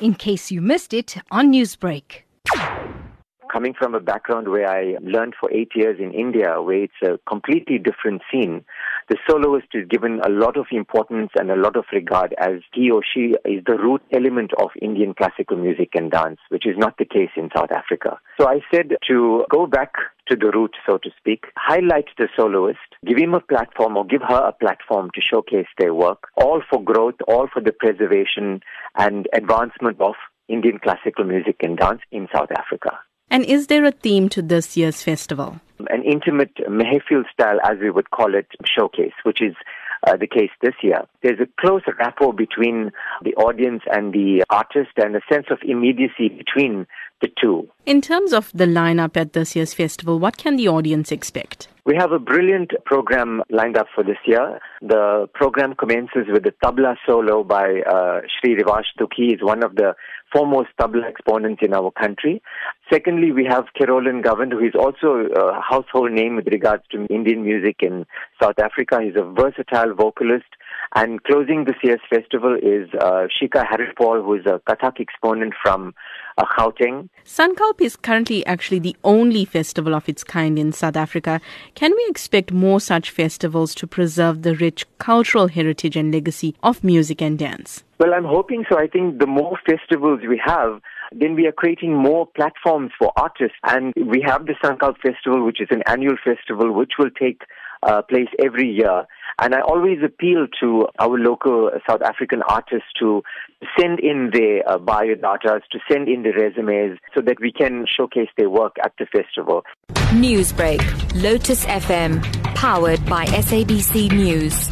in case you missed it on Newsbreak. Coming from a background where I learned for eight years in India, where it's a completely different scene, the soloist is given a lot of importance and a lot of regard as he or she is the root element of Indian classical music and dance, which is not the case in South Africa. So I said to go back to the root, so to speak, highlight the soloist, give him a platform or give her a platform to showcase their work, all for growth, all for the preservation and advancement of Indian classical music and dance in South Africa. And is there a theme to this year's festival? An intimate Mehfil style, as we would call it, showcase, which is uh, the case this year. There's a close rapport between the audience and the artist and a sense of immediacy between the two. In terms of the lineup at this year's festival, what can the audience expect? We have a brilliant program lined up for this year. The program commences with the tabla solo by uh, Sri Revash Dookhi. He's one of the foremost tabla exponents in our country. Secondly, we have Kerolin Govender, who is also a household name with regards to Indian music in South Africa. He's a versatile vocalist. And closing this year's festival is uh, Shika Harrypaul, who is a Kathak exponent from uh, Gauteng. Sankalp is currently actually the only festival of its kind in South Africa. Can we expect more such festivals to preserve the rich cultural heritage and legacy of music and dance? Well, I'm hoping so. I think the more festivals we have, then we are creating more platforms for artists. And we have the Sankalp Festival, which is an annual festival which will take uh, place every year. And I always appeal to our local South African artists to send in their uh, biodatas, to send in their resumes so that we can showcase their work at the festival. Newsbreak, Lotus FM, powered by SABC News.